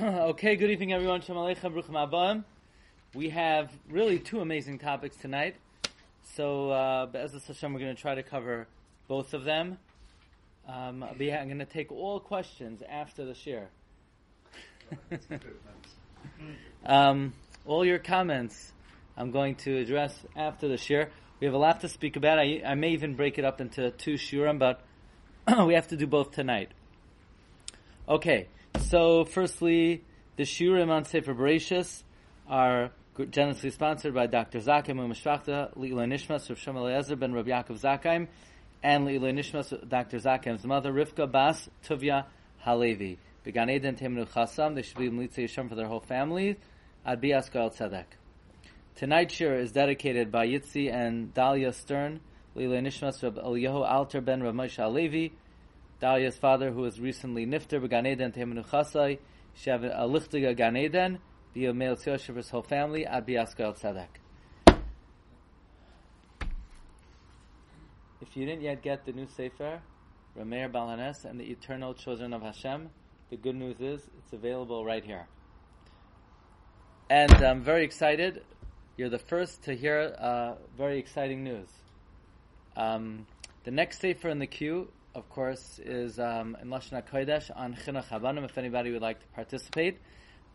okay, good evening, everyone. Shalom Aleichem, Bruchim Abam. We have really two amazing topics tonight. So, uh, Hashem, we're going to try to cover both of them. Um, I'm going to take all questions after the share. um, all your comments I'm going to address after the share. We have a lot to speak about. I, I may even break it up into two shurim, but we have to do both tonight. Okay, so firstly, the shurim on Sefer Bereshis are generously sponsored by Dr. Zakim Umashvachta, Leila Nishmas, Rav Shem Eliezer ben Rav Yaakov Zakaim, and Leila Nishmas, Dr. Zakim's mother, Rivka Bas Tuvia Halevi. Began Eden Temenu Chasam, they should be Mlitze Yishem for their whole family, Ad Biaskal Tzedek. Tonight's shir is dedicated by Yitzi and Dalia Stern, Lila Nishmas Rab Eliyahu Alter ben Rav Moshe Alevi, Dalia's father who was recently nifter began Eden Temenu Chasai, Shev Alichtiga Gan Eden, be a male for his whole family, Ad Biaskal Tzedek. If you didn't yet get the new Sefer, R' Meir Baal Haneis and the Eternal Children of Hashem, the good news is it's available right here. And I'm very excited. You're the first to hear uh, very exciting news. Um, the next sefer in the queue, of course, is um, in Lashon Kodesh on Chinuch Habanim. If anybody would like to participate,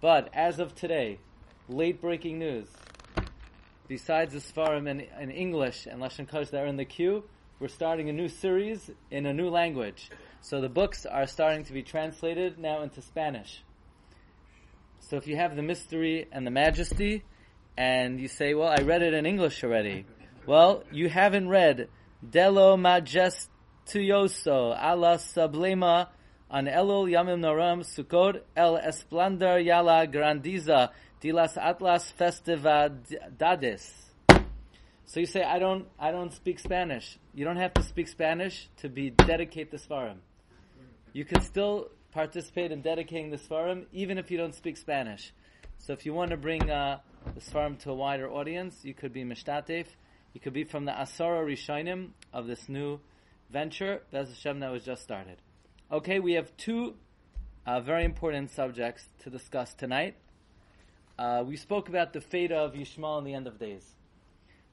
but as of today, late breaking news. Besides the Sfarim in, in English and Lashon Kodesh that are in the queue, we're starting a new series in a new language. So the books are starting to be translated now into Spanish. So if you have the mystery and the majesty, and you say, well, I read it in English already. Well, you haven't read Delo Majestuoso ala Sublema an Elul Yamim Noram Sukkot El Esplendor Yala Grandiza Dilas Atlas Festivadades. So you say, I don't, I don't speak Spanish. You don't have to speak Spanish to be dedicate the Svarim. You can still participate in dedicating the Svarim even if you don't speak Spanish. So if you want to bring uh, the Svarim to a wider audience, you could be Mishtatef. You could be from the Asara Rishonim of this new venture, Bez Hashem, that was just started. Okay, we have two uh, very important subjects to discuss tonight. Uh, we spoke about the fate of Yishmael in the end of days.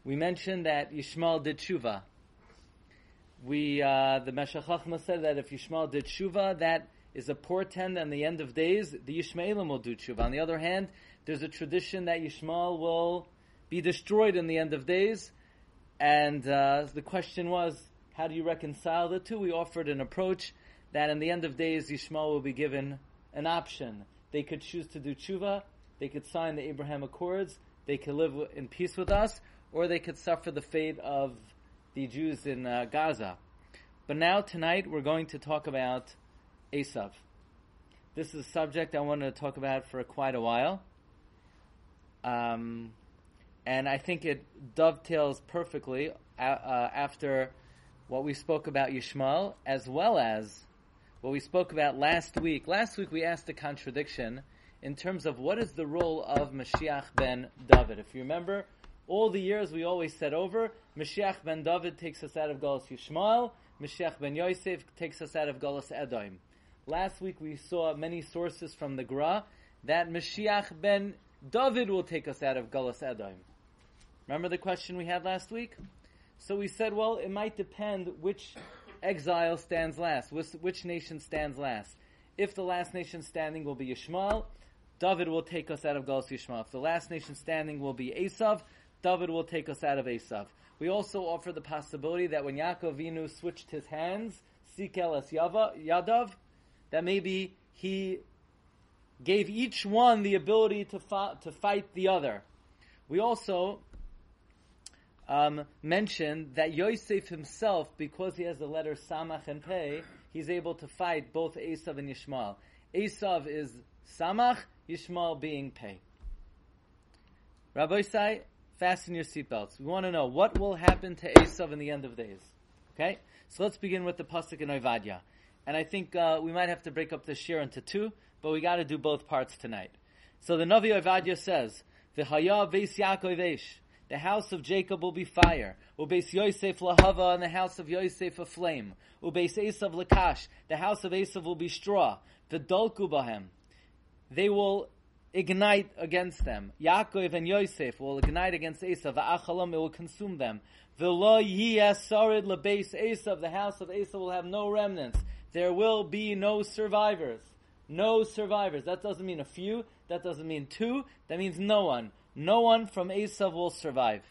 We mentioned that Yishmael did tshuva. We, uh, the Meshech said that if Yishmael did tshuva, that is a portent in the end of days, the Yishmaelim will do tshuva. On the other hand, there's a tradition that Yishmael will be destroyed in the end of days. And uh, the question was, how do you reconcile the two? We offered an approach that in the end of days, Yishmael will be given an option. They could choose to do tshuva, they could sign the Abraham Accords, they could live in peace with us, or they could suffer the fate of the Jews in uh, Gaza. But now, tonight, we're going to talk about Esav. This is a subject I wanted to talk about for quite a while. Um, and I think it dovetails perfectly uh, uh, after what we spoke about Yishmael, as well as what we spoke about last week. Last week we asked a contradiction in terms of what is the role of Mashiach ben David. If you remember, all the years we always said over, Mashiach ben David takes us out of Golas Yishmael, Mashiach ben Yosef takes us out of Golas Edom. Last week we saw many sources from the Gra that Mashiach ben David will take us out of Golas Edom. Remember the question we had last week? So we said, well, it might depend which exile stands last, which, which nation stands last. If the last nation standing will be Yishmael, David will take us out of Golas Yishmael. If the last nation standing will be Esav, David will take us out of Esav. We also offer the possibility that when Yaakov Inu switched his hands, Sikel es Yadav, that maybe he gave each one the ability to, to fight the other. We also um, mentioned that Yosef himself, because he has the letter Samach and Pei, he's able to fight both Esav and Yishmael. Esav is Samach, Yishmael being Pei. Rabbi Sai, fasten your seatbelts. We want to know what will happen to Esav in the end of days. Okay? So let's begin with the Pasuk in Ovadia. And I think uh, we might have to break up this shir into two, but we got to do both parts tonight. So the Navi Ovadia says, "V'haya Beis Yaakov Eish." The house of Jacob will be fire. Ubeis Yosef lahava, and the house of Yosef a flame. Ubeis Esav lakash, the house of Esav will be straw. V'dolku bahem. they will ignite against them. Yaakov and Yosef will ignite against Esav. Va'achalam, it will consume them. V'lo yiyasarid lebeis Esav, the house of Esav will have no remnants. There will be no survivors. No survivors. That doesn't mean a few. That doesn't mean two. That means no one. No one from Esav will survive.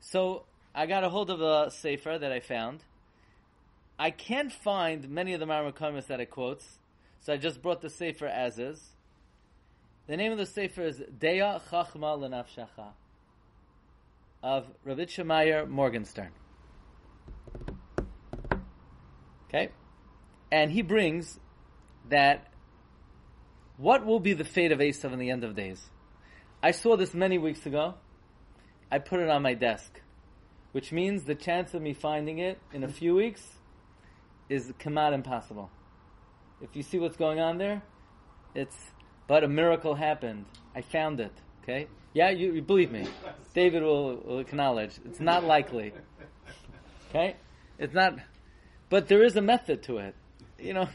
So I got a hold of a sefer that I found. I can't find many of the Marmakamis that it quotes, so I just brought the sefer as is. The name of the sefer is Deya Chachma Lenafshacha of Ravitcha Meyer Morgenstern. Okay? And he brings that what will be the fate of Esav in the end of days? I saw this many weeks ago. I put it on my desk, which means the chance of me finding it in a few weeks is come out impossible. If you see what's going on there, it's but a miracle happened. I found it. Okay? Yeah, you, you believe me. David will, will acknowledge. It's not likely. Okay? It's not, but there is a method to it. You know?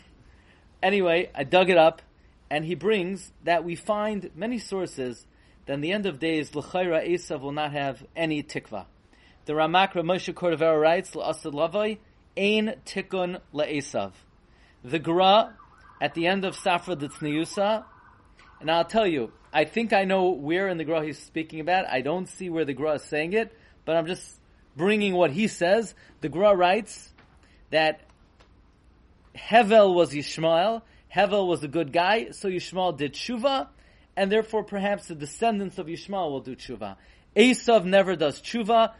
Anyway, I dug it up, and he brings that we find many sources that in the end of days, L'chaira Esav will not have any tikva. The Ramak Moshe Cordovero writes, L'asad lavai, ein tikun le'esav. The Gra, at the end of Safra Ditzniusa, and I'll tell you, I think I know where in the Gra he's speaking about. I don't see where the Gra is saying it, but I'm just bringing what he says. The Gra writes that Hevel was Yishmael. Hevel was a good guy, so Yishmael did tshuva, and therefore perhaps the descendants of Yishmael will do tshuva. Esav never does tshuva.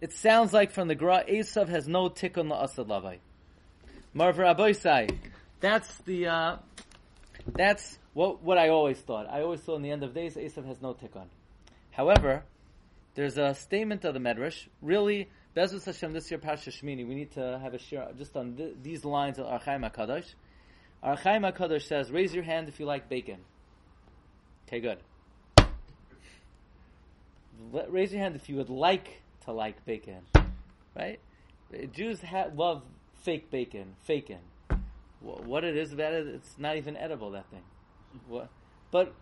It sounds like from the Gra, Esav has no tikkun la'asad lavai. Aboisai. That's the, uh, that's what, what I always thought. I always thought in the end of days, Esav has no tikkun. However, there's a statement of the Medrash. Really, Bezus Hashem this year, Parsha Shmini, we need to have a share just on th- these lines of Archaim HaKadosh. Archaim HaKadosh says, raise your hand if you like bacon. Okay, good. Let, raise your hand if you would like to like bacon. Right? Jews ha- love fake bacon, fakin. What it is about it, it's not even edible, that thing. What? But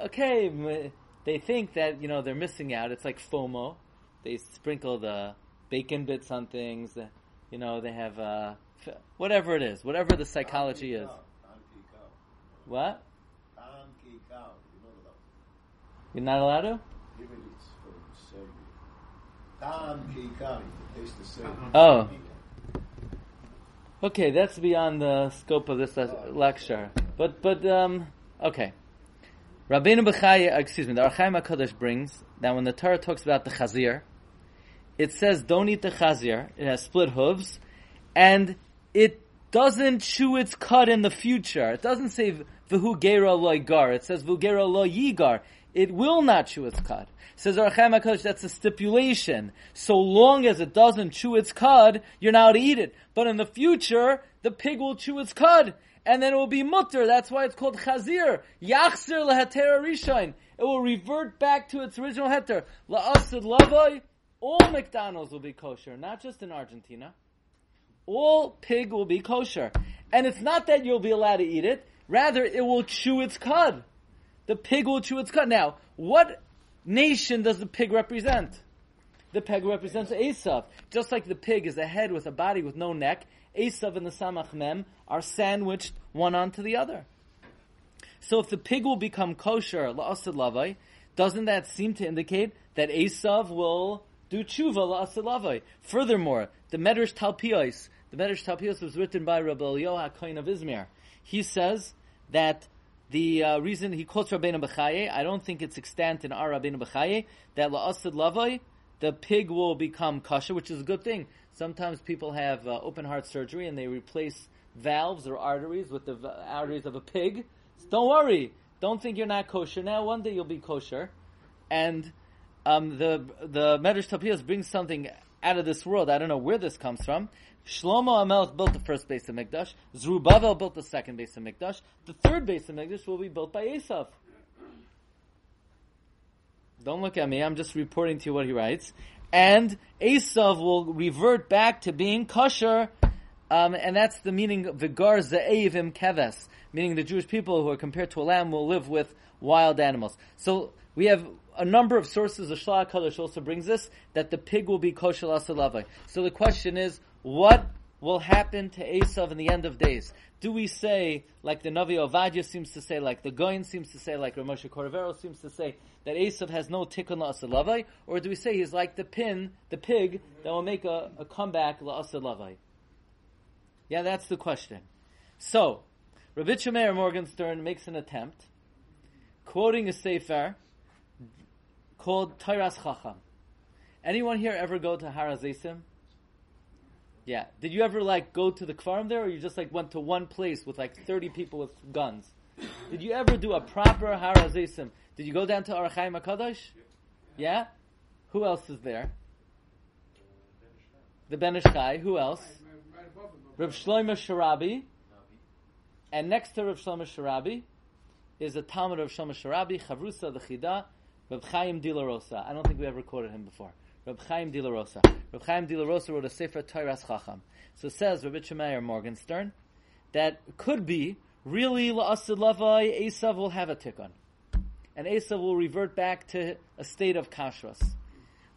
okay, they think that you know they're missing out. It's like FOMO. They sprinkle the bacon bits on things. You know they have uh, whatever it is, whatever the psychology is. What? You're not allowed to. Oh. Okay, that's beyond the scope of this lecture. But but um, okay. Rabbeinu Bechaya, excuse me, the Archaim Hakadosh brings that when the Torah talks about the chazir, it says don't eat the chazir. It has split hooves, and it doesn't chew its cud in the future. It doesn't say v'hu gera lo gar. It says v'hu gera lo yigar. It will not chew its cud. Says Archaim HaKadosh, that's a stipulation. So long as it doesn't chew its cud, you're not to eat it. But in the future, the pig will chew its cud and then it will be mutter. That's why it's called chazir. Yachzir leheter rishon. It will revert back to its original heter. La'asid lavoi. All McDonald's will be kosher, not just in Argentina. All pig will be kosher. And it's not that you'll be allowed to eat it. Rather, it will chew its cud. The pig will chew its cud. Now, what nation does the pig represent? The pig represents Esav. Just like the pig is a head with a body with no neck, Esav and the Samach Mem are sandwiched one onto the other. So if the pig will become kosher, la'asad lavai, doesn't that seem to indicate that Esav will do tshuva la'asad lavai? Furthermore, the Medrash Talpios, the Medrash Talpios was written by Rabbi Eliyahu HaKoyin of Izmir. He says that the uh, reason he quotes Rabbeinu Bechaye, I don't think it's extant in our Rabbeinu Bechaye, that la'asad lavai, the pig will become kosher, which is a good thing. Sometimes people have uh, open heart surgery and they replace valves or arteries with the v- arteries of a pig. So don't worry. Don't think you're not kosher now. One day you'll be kosher. And um, the the Medrash Talpios brings something out of this world. I don't know where this comes from. Shlomo Amelch built the first base of Mikdash. Zerubbabel built the second base of Mikdash. The third base of Mikdash will be built by Esav. Don't look at me. I'm just reporting to you what he writes. And Esav will revert back to being kosher Um, and that's the meaning of vigar ze'evim keves, meaning the Jewish people who are compared to a lamb will live with wild animals. So we have a number of sources. The Shlach Kadosh also brings this that the pig will be kosher asalavai. So the question is, what will happen to Esav in the end of days? Do we say, like the Navi Ovadia seems to say, like the Goin seems to say, like Ramosha Cordovero seems to say, that Esav has no tikkun la'asalavai, or do we say he's like the pin, the pig, that will make a, a comeback la'asalavai? Yeah, that's the question. So, Rabbi Meir Morgenstern makes an attempt, quoting a sefer called Tairas Chacham. Anyone here ever go to Harazesim? Yeah. Did you ever like go to the farm there, or you just like went to one place with like thirty people with guns? Did you ever do a proper Harazesim? Did you go down to Archaim Hakadosh? Yeah. Who else is there? The Ben Who else? Rav Shlomo Sharabi, and next to Rav Shlomo Sharabi is a Talmud of Shlomo Sharabi, Chavrusa the Chida, Rav Chaim Di La Rosa. I don't think we ever quoted him before. Rav Chaim Di La Rosa. Rav Chaim Di La Rosa wrote a Sefer Toiras Chacham. So says Rabbi Shemeyer Morgenstern that could be really La'asid Lavai, Esav will have a tikkun. And Esav will revert back to a state of kashrus.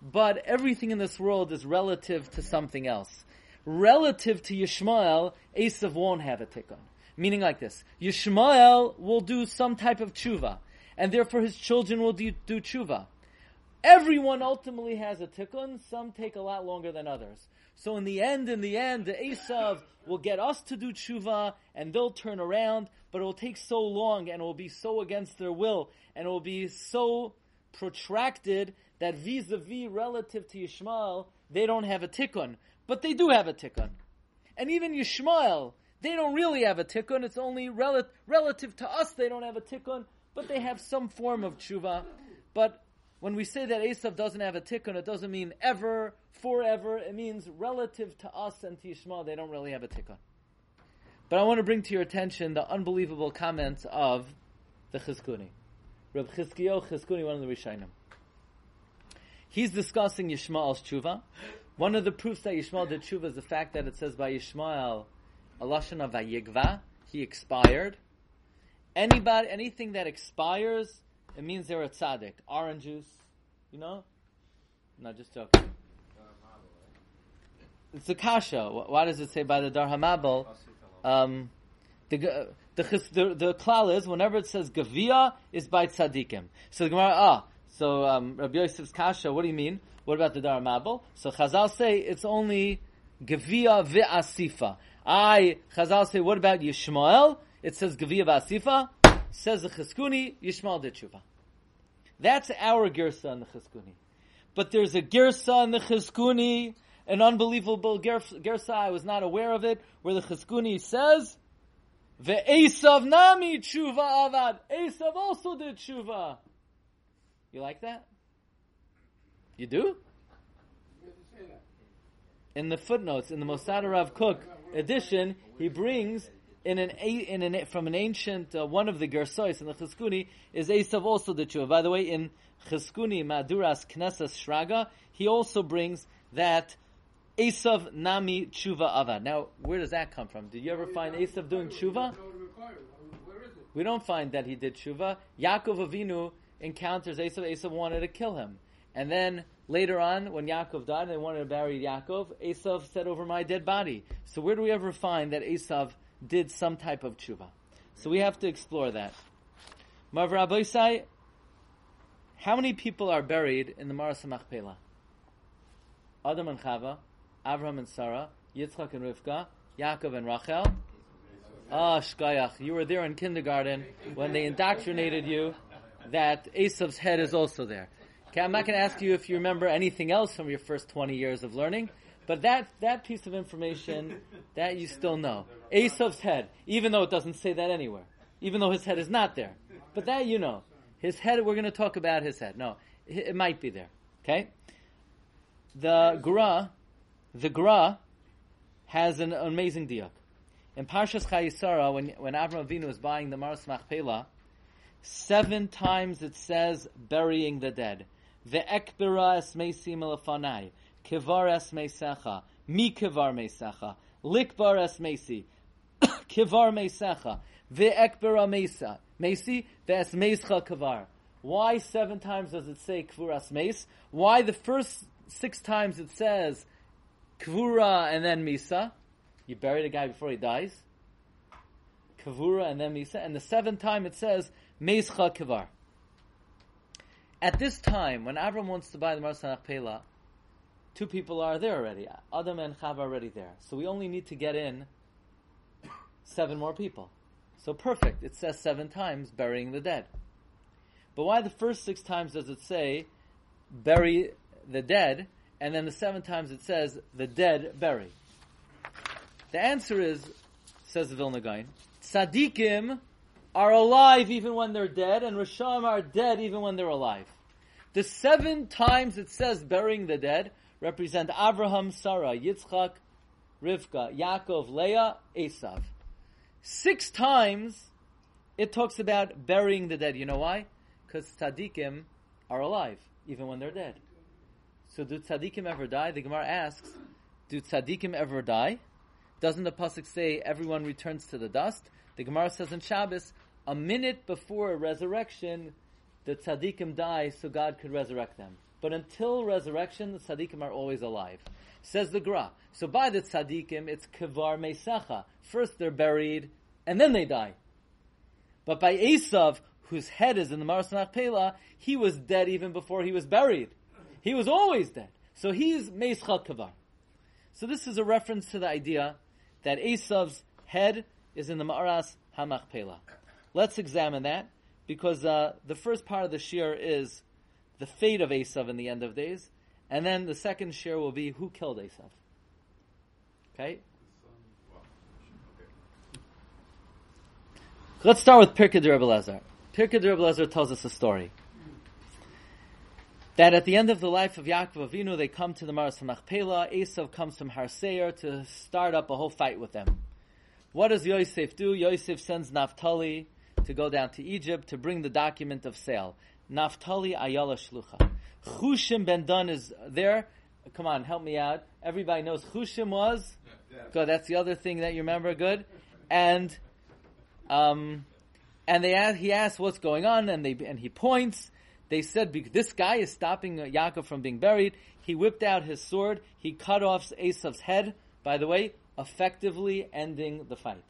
But everything in this world is relative to something else relative to Yishmael, Esav won't have a tikkun. Meaning like this, Yishmael will do some type of tshuva, and therefore his children will do, do tshuva. Everyone ultimately has a tikkun, some take a lot longer than others. So in the end, in the end, the Esav will get us to do tshuva, and they'll turn around, but it will take so long, and it will be so against their will, and it will be so protracted that vis-a-vis relative to Yishmael, they don't have a tikkun. But they do have a tikkun. And even Yishmael, they don't really have a tikkun. It's only rel- relative to us they don't have a tikkun, but they have some form of tshuva. But when we say that Esav doesn't have a tikkun, it doesn't mean ever, forever. It means relative to us and to Yishmael, they don't really have a tikkun. But I want to bring to your attention the unbelievable comments of the Chizkuni. Reb Chizkiyo Chizkuni, one of the Rishonim. He's discussing Yishmael's tshuva, one of the proofs that Yishmael did tshuva is the fact that it says by Yishmael, Alashana Vayigva, he expired. Anybody, anything that expires, it means they're a tzaddik. Orange juice, you know? No, just joking. It's a kasha. Why does it say by the Dar Hamabel? Um, the, the, the, the klal is, whenever it says Gavia, is by tzaddikim. So the Gemara, ah, so um, Rabbi Yosef's kasha, what do you mean? What about the Dar Mabel? So Chazal say it's only Gevia ve'asifa. I, Chazal say, what about Yishmael? It says Gevia ve'asifa. Says the Chizkuni, Yishmael did tshuva. That's our Gersa in the Chizkuni. But there's a Gersa in the Chizkuni, an unbelievable Gersa, I was not aware of it, where the Chizkuni says, Ve'esav nami tshuva avad. Esav also did tshuva. You like that? You do? In the footnotes, in the Mosad Rav Kook edition, he brings in an in an from an ancient uh, one of the Gersois in the Chizkuni is Esav also the tshuva. By the way, in Chizkuni Maduras Knesses Shraga, he also brings that Esav Nami Tshuva Ava. Now, where does that come from? Did you ever find Esav doing tshuva? We don't find that he did tshuva. Yaakov Avinu encounters Esav. Esav wanted to kill him. And then later on, when Yaakov died they wanted to bury Yaakov, Esav said, over my dead body. So where do we ever find that Esav did some type of tshuva? So we have to explore that. Marv Rabbeisai, how many people are buried in the Maras Machpelah? Adam and Chava, Abraham and Sarah, Yitzchak and Rivka, Yaakov and Rachel. Ah, oh, Shkayach, you were there in kindergarten when they indoctrinated you that Esav's head is also there. Okay, I'm not going to ask you if you remember anything else from your first 20 years of learning, but that, that piece of information, that you still know. Esav's head, even though it doesn't say that anywhere, even though his head is not there. But that you know. His head, we're going to talk about his head. No, it, might be there. Okay? The Gra, the Gra has an amazing diak. In Parshas Chayisara, when, when Avram Avinu was buying the Maras Machpelah, seven times it says burying the dead. Ve'ekbira es meisim elafanai. Kivar es meisecha. Mi kivar meisecha. likbar es mesi, kivar mesecha, ve'ekbera mesa, mesi, ve'es mescha kivar. Why seven times does it say kvuras mes? Why the first six times it says kvura and then misa? You bury the guy before he dies. Kavura and then misa. And the seventh time it says mescha kivar. At this time, when Avram wants to buy the Maras HaMachpelah, two people are there already. Adam and Chava are already there. So we only need to get in seven more people. So perfect. It says seven times burying the dead. But why the first six times does it say bury the dead, and then the seven times it says the dead bury? The answer is, says the Vilna Gaon, tzaddikim are alive even when they're dead, and Risham are dead even when they're alive. The seven times it says burying the dead represent Abraham, Sarah, Yitzchak, Rivka, Yaakov, Leah, Esav. Six times it talks about burying the dead. You know why? Because tzaddikim are alive even when they're dead. So do tzaddikim ever die? The Gemara asks, do tzaddikim ever die? Doesn't the pasuk say everyone returns to the dust? The Gemara says in Shabbos, a minute before resurrection, the tzaddikim die so God could resurrect them. But until resurrection, the tzaddikim are always alive. Says the Gra. So by the tzaddikim, it's kevar mesacha. First they're buried, and then they die. But by Esav, whose head is in the Maras HaMachpelah, he was dead even before he was buried. He was always dead. So he's meischa kavar. So this is a reference to the idea that Esav's head is in the Ma'aras Hamachpela. Let's examine that because uh, the first part of the shir is the fate of Esav in the end of days, and then the second share will be who killed Esav. Okay. Let's start with Pirkei Rebbe Lezer. Pirkei Rebbe tells us a story. That at the end of the life of Yaakov Avinu, they come to the Maras Machpelah. Esav comes from Har Seir to start up a whole fight with them. What does Yosef do? Yosef sends Naphtali to go down to Egypt to bring the document of sale. Naphtali Ayala Shlucha. Chushim ben Dun is there. Come on, help me out. Everybody knows Chushim was. Good. That's the other thing that you remember. Good. And, um, and they ask, he asks what's going on, and they and he points. They said this guy is stopping Yaakov from being buried. He whipped out his sword. He cut off Esav's head. By the way, effectively ending the fight.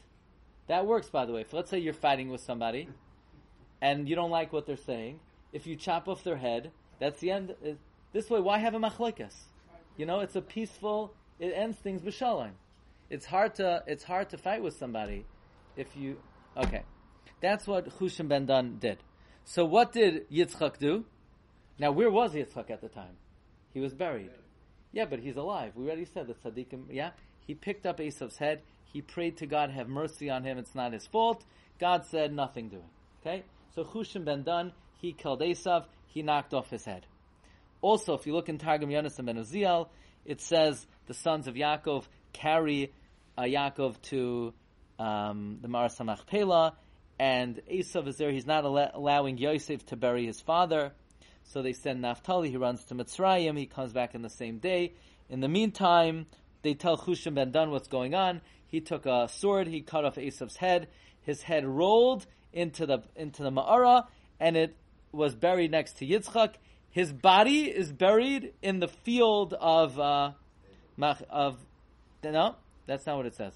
That works, by the way. If let's say you're fighting with somebody, and you don't like what they're saying, if you chop off their head, that's the end. Uh, this way, why have a machlekas? You know, it's a peaceful. It ends things b'shalom. It's hard to it's hard to fight with somebody if you okay. That's what Chushim ben Dan did. So what did Yitzchak do? Now where was Yitzchak at the time? He was buried. Yeah, but he's alive. We already said that tzaddikim. Yeah, he picked up Esav's head. He prayed to God, have mercy on him. It's not his fault. God said nothing doing. Okay, so Chushim ben Dan he killed Esav. He knocked off his head. Also, if you look in Targum Yonasan ben Uziel, it says the sons of Yaakov carry uh, Yaakov to um, the Maras HaMachpelah, and Esav is there. He's not al- allowing Yosef to bury his father, so they send Naphtali. He runs to Mitzrayim. He comes back in the same day. In the meantime, they tell Chushim ben Dan what's going on. He took a sword. He cut off Esav's head. His head rolled into the into the Ma'ara, and it was buried next to Yitzchak. His body is buried in the field of uh, of no, that's not what it says.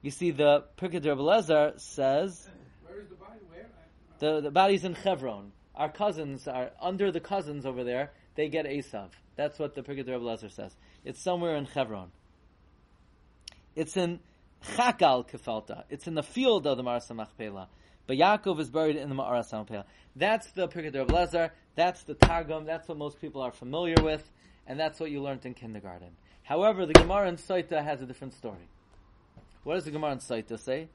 You see, the Pirkei Lezer says Where is the body? Where? the the body's in Chevron. Our cousins are under the cousins over there. They get Esav. That's what the Pirkei Lezer says. It's somewhere in Chevron. It's in Chakal Kefalta. It's in the field of the Marasa Machpelah. But Yaakov is buried in the Ma'ara Sampel. That's the Pirkei of Lezer. That's the Targum. That's what most people are familiar with, and that's what you learned in kindergarten. However, the Gemara in Saita has a different story. What does the Gemara in Saita say?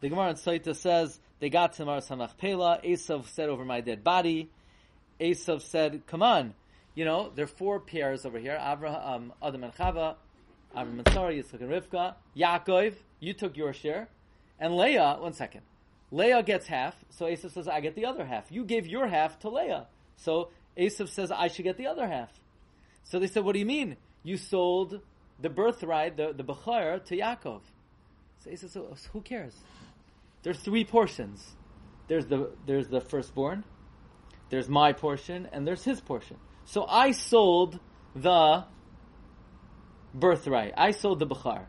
The Gemara in Saita says they got to Ma'ara Hamachpela. Esav said over my dead body. Esav said, "Come on, you know there are four pairs over here: Abraham, um, Adam and Chava, Abraham and Sarah, Yitzchak and Rivka, Yaakov. You took your share, and Leah. One second." Leah gets half, so Esav says, I get the other half. You gave your half to Leah. So Esav says, I should get the other half. So they said, what do you mean? You sold the birthright, the, the Bechar, to Yaakov. So he says, oh, so, who cares? There's three portions. There's the, there's the firstborn, there's my portion, and there's his portion. So I sold the birthright. I sold the Bechar.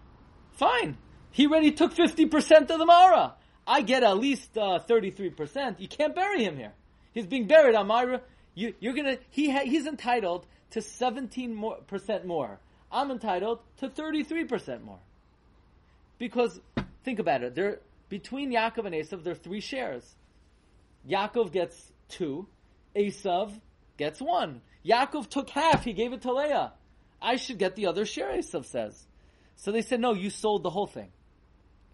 Fine. He already took 50% of the Mara. I get at least uh, 33%. You can't bury him here. He's being buried on my. You, are gonna. He ha, he's entitled to 17 more, percent more. I'm entitled to 33 percent more. Because think about it. There between Yaakov and Esav, there are three shares. Yaakov gets two. Esav gets one. Yaakov took half. He gave it to Leah. I should get the other share. Esav says. So they said, no, you sold the whole thing.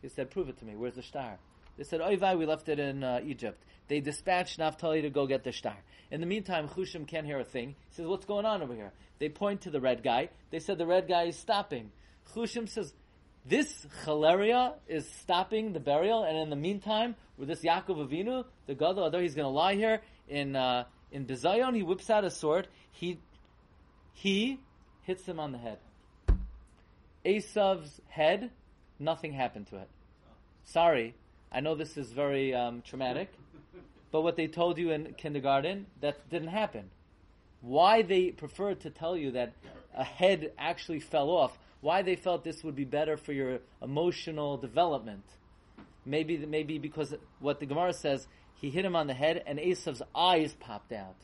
He said, prove it to me. Where's the shtar? They said, Oivai, we left it in uh, Egypt. They dispatched Naphtali to go get the shtar. In the meantime, Chushim can't hear a thing. He says, what's going on over here? They point to the red guy. They said the red guy is stopping. Chushim says, this chalaria is stopping the burial, and in the meantime, with this Yaakov Avinu, the Gadol, although he's going to lie here in uh, in Bizayon, he whips out a sword. He he hits him on the head. Esav's head, nothing happened to it. Sorry, I know this is very um, traumatic, but what they told you in kindergarten, that didn't happen. Why they preferred to tell you that a head actually fell off, why they felt this would be better for your emotional development. Maybe, maybe because what the Gemara says, he hit him on the head and Esav's eyes popped out.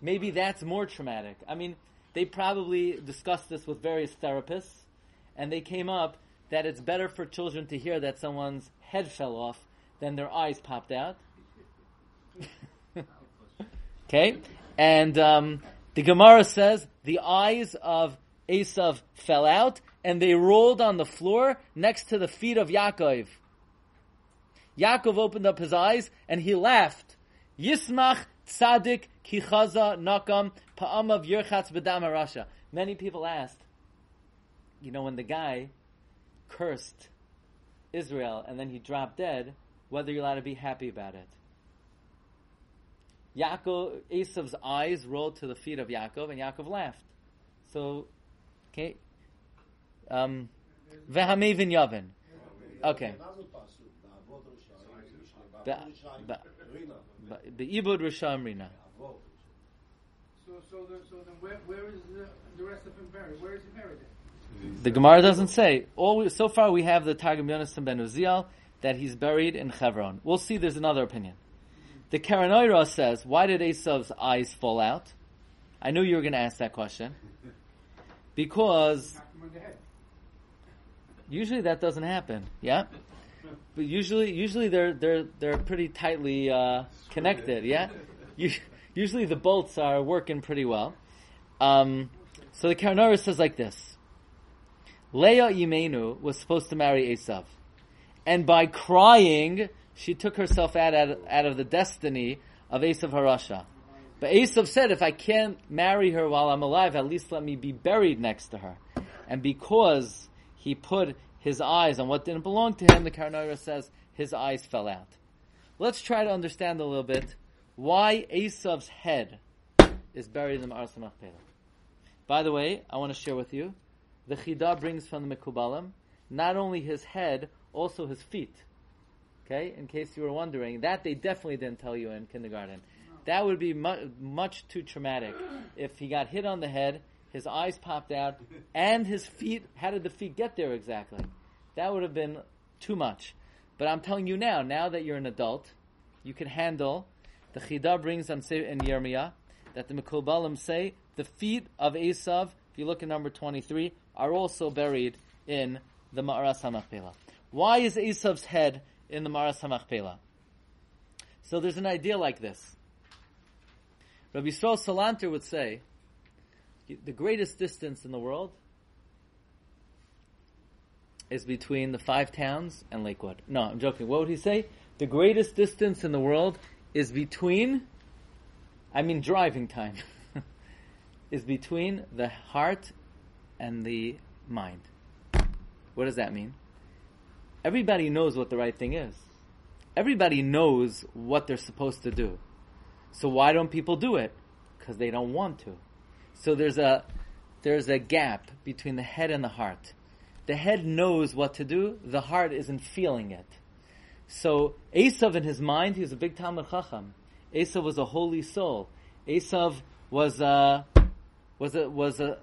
Maybe that's more traumatic. I mean, they probably discussed this with various therapists, and they came up that it's better for children to hear that someone's head fell off than their eyes popped out. okay? And um, the Gemara says the eyes of Esav fell out and they rolled on the floor next to the feet of Yaakov. Yaakov opened up his eyes and he laughed. Yismach tzadik kichaza nakam pa'amav yirchatz b'dam. Many people asked, you know, when the guy cursed Israel and then he dropped dead, whether you're allowed to be happy about it. Yaakov, Esav's eyes rolled to the feet of Yaakov, and Yaakov laughed. So, okay, um, v'hamevin yavin. Okay. The ibud risham rina. So, so, the, so then where, where is the, the rest of him buried? Where is he buried? The Gemara doesn't say. All we, so far we have the Targum Yonasan ben Uziel that he's buried in Hebron. We'll see. There's another opinion. The Karanoira says, why did Esav's eyes fall out? I knew you were going to ask that question. Because usually that doesn't happen. Yeah, but usually, usually they're they're they're pretty tightly uh, connected. Yeah, usually the bolts are working pretty well. Um, so the Karanoira says like this. Leah Imenu was supposed to marry Esav. And by crying, she took herself out, out, out of the destiny of Esav Harasha. But Esav said, if I can't marry her while I'm alive, at least let me be buried next to her. And because he put his eyes on what didn't belong to him, the Karnaira says his eyes fell out. Let's try to understand a little bit why Esav's head is buried in the Machpelah. By the way, I want to share with you the Chida brings from the Mekubalim, not only his head, also his feet. Okay, in case you were wondering, that they definitely didn't tell you in kindergarten. That would be mu- much too traumatic if he got hit on the head, his eyes popped out, and his feet. How did the feet get there exactly? That would have been too much. But I'm telling you now, now that you're an adult, you can handle. The Chida brings on in Yirmiyah that the Mekubalim say the feet of Esav. If you look at number twenty-three, are also buried in the Ma'aras HaMachpelah. Why is Esav's head in the Ma'aras HaMachpelah? So there's an idea like this. Rabbi Yisrael Salanter would say, the greatest distance in the world is between the five towns and Lakewood. No, I'm joking. What would he say? The greatest distance in the world is between, I mean driving time, is between the heart and the mind. What does that mean? Everybody knows what the right thing is. Everybody knows what they're supposed to do. So why don't people do it? Because they don't want to. So there's a there's a gap between the head and the heart. The head knows what to do, the heart isn't feeling it. So Esav in his mind, he was a big Talmud Chacham. Esav was a holy soul. Esav was a, was a, was a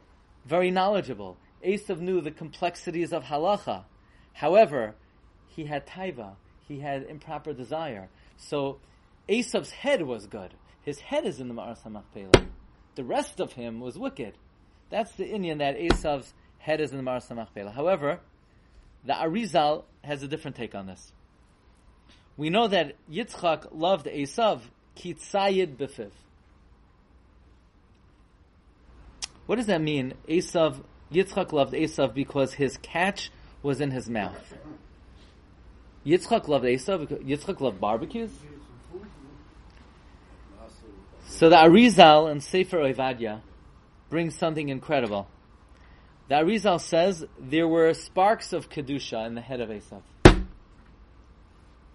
very knowledgeable. Esav knew the complexities of halacha. However, he had taiva. He had improper desire. So Esav's head was good. His head is in the Ma'aras HaMachpelah. The rest of him was wicked. That's the Indian that Esav's head is in the Ma'aras HaMachpelah. However, the Arizal has a different take on this. We know that Yitzchak loved Esav kitzayid befiv. What does that mean? Esav, Yitzchak loved Esav because his catch was in his mouth. Yitzchak loved Esav. Yitzchak loved barbecues. So the Arizal in Sefer Ovadia brings something incredible. The Arizal says there were sparks of kedusha in the head of Esav.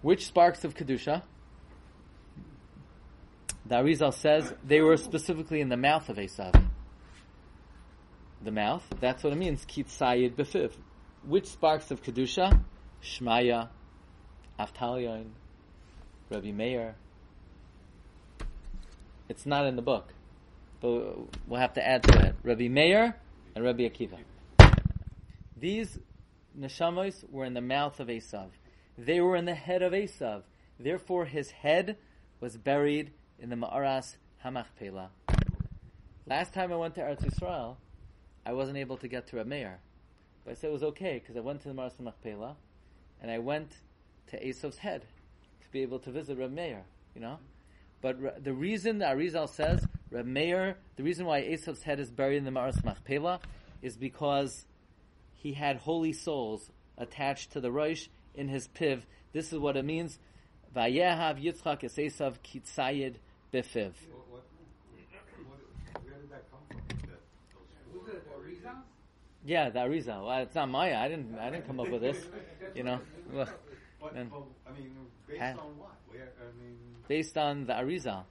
Which sparks of kedusha? The Arizal says they were specifically in the mouth of Esav. The mouth, that's what it means, kitzayid befiv. Which sparks of kedusha? Shmaya, Avtalyon, Rabbi Meir. It's not in the book, but we'll have to add to it. Rabbi Meir and Rabbi Akiva. These neshamos were in the mouth of Esav. They were in the head of Esav. Therefore, his head was buried in the Ma'aras Hamachpela. Last time I went to Eretz Yisrael, I wasn't able to get to Rabbi Meir. But I said it was okay because I went to the Ma'aras Machpelah and I went to Esav's head to be able to visit Reb Meir, you know? But the reason the Arizal says Reb Meir, the reason why Esav's head is buried in the Ma'aras Machpelah is because he had holy souls attached to the Rosh in his piv. This is what it means. Vayehav Yitzchak es Esav kitzayid befiv. What, what, where did that come from? That, Was it a reason? Yeah, the Arizal. Well, it's not Maya. I didn't. I didn't come up with this. You know. Well, but, And- but, I mean, based Ha- on what? Where, I mean, based on the Arizal.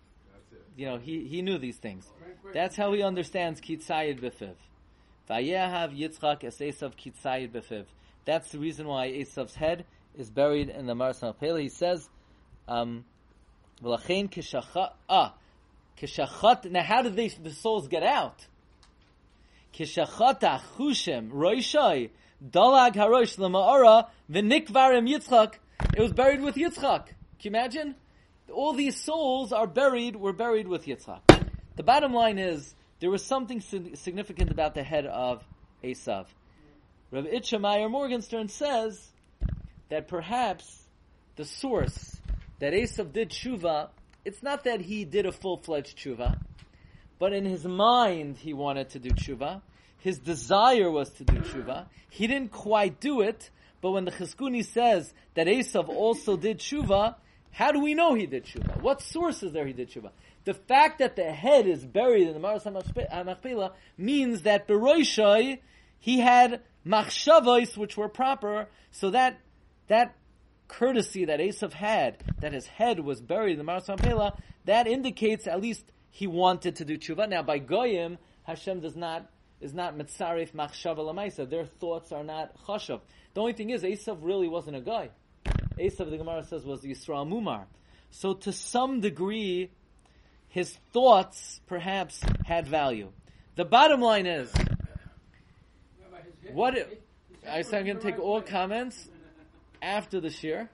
You know, he, he knew these things. That's how he understands kitzayid befiv. Vayehav Yitzchak es Esav kitzayid befiv. That's the reason why Esav's head is buried in the Mars Pele. He says, um. Ah, kishachat. Now, how did they, the souls get out? Kishachat achushim roishai dalag harosh lemaora v'nikvarim Yitzchak. It was buried with Yitzchak. Can you imagine? All these souls are buried. Were buried with Yitzchak. The bottom line is there was something significant about the head of Esav. Rabbi Itchameyer Morgenstern says that perhaps the source that Esav did tshuva, it's not that he did a full-fledged tshuva, but in his mind he wanted to do tshuva. His desire was to do tshuva. He didn't quite do it, but when the Chizkuni says that Esav also did tshuva, how do we know he did tshuva? What source is there he did tshuva? The fact that the head is buried in the Maras HaMachpelah means that Beroishai, he had machshavos which were proper, so that, that courtesy that Esav had, that his head was buried in the Maras HaMachpelah, that indicates at least he wanted to do tshuva. Now by Goyim, Hashem does not, is not mitzaref machshava lamaisa. Their thoughts are not chashav. The only thing is, Esav really wasn't a guy. Esav, the Gemara says, was Yisrael Mumar. So to some degree, his thoughts perhaps had value. The bottom line is, What I said I'm going to take all comments after the shir,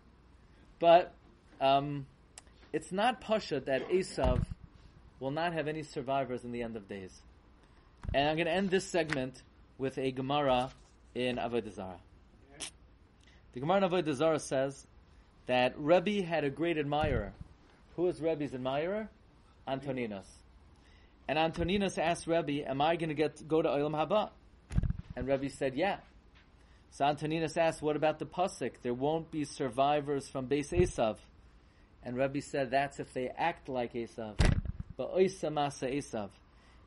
but um, it's not pasha that Esav will not have any survivors in the end of days. And I'm going to end this segment with a Gemara in Avodah Zarah. The Gemara in Avodah Zarah says that Rebbe had a great admirer. Who was Rebbe's admirer? Antoninus. And Antoninus asked Rebbe, "Am I going to get go to Olam Haba?" And Rebbe said, "Yeah." So Antoninus asked, "What about the pasuk? There won't be survivors from Beis Esav." And Rebbe said, "That's if they act like Esav, but Oisa Masa.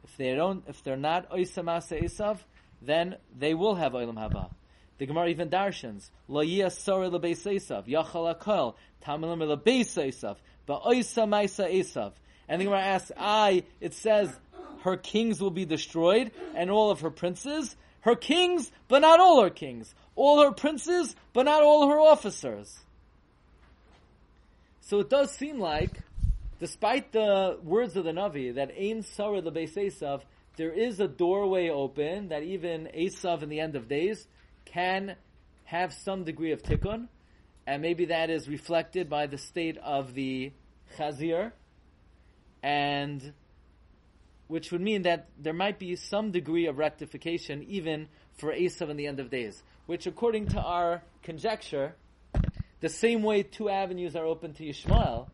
If they don't, if they're not Oisa Masa then they will have Olam Haba." The Gemara even darshans, Lo yiyasore lebeis Esav, Yachal Akol, Tamilim lebeis Esav, but Oisa Maisa Esav. And the Gemara asks, I, it says, her kings will be destroyed, and all of her princes. Her kings, but not all her kings. All her princes, but not all her officers. So it does seem like, despite the words of the Navi, that Ein Sarah the Beis Esav, there is a doorway open that even Esav in the end of days can have some degree of tikkun, and maybe that is reflected by the state of the chazir, and which would mean that there might be some degree of rectification even for Esav in the end of days, which according to our conjecture, the same way two avenues are open to Yishmael,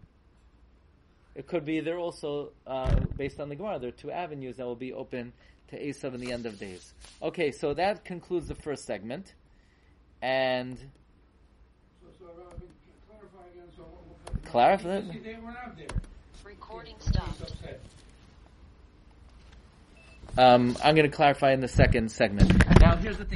it could be there also, uh, based on the Gemara, there are two avenues that will be open to Esav in the end of days. Okay, so that concludes the first segment. And So, so, uh, clarify again, so. what- what- Clarify? Because They were not there. Recording He's stopped. um, I'm going to clarify in the second segment. Now, here's the thing.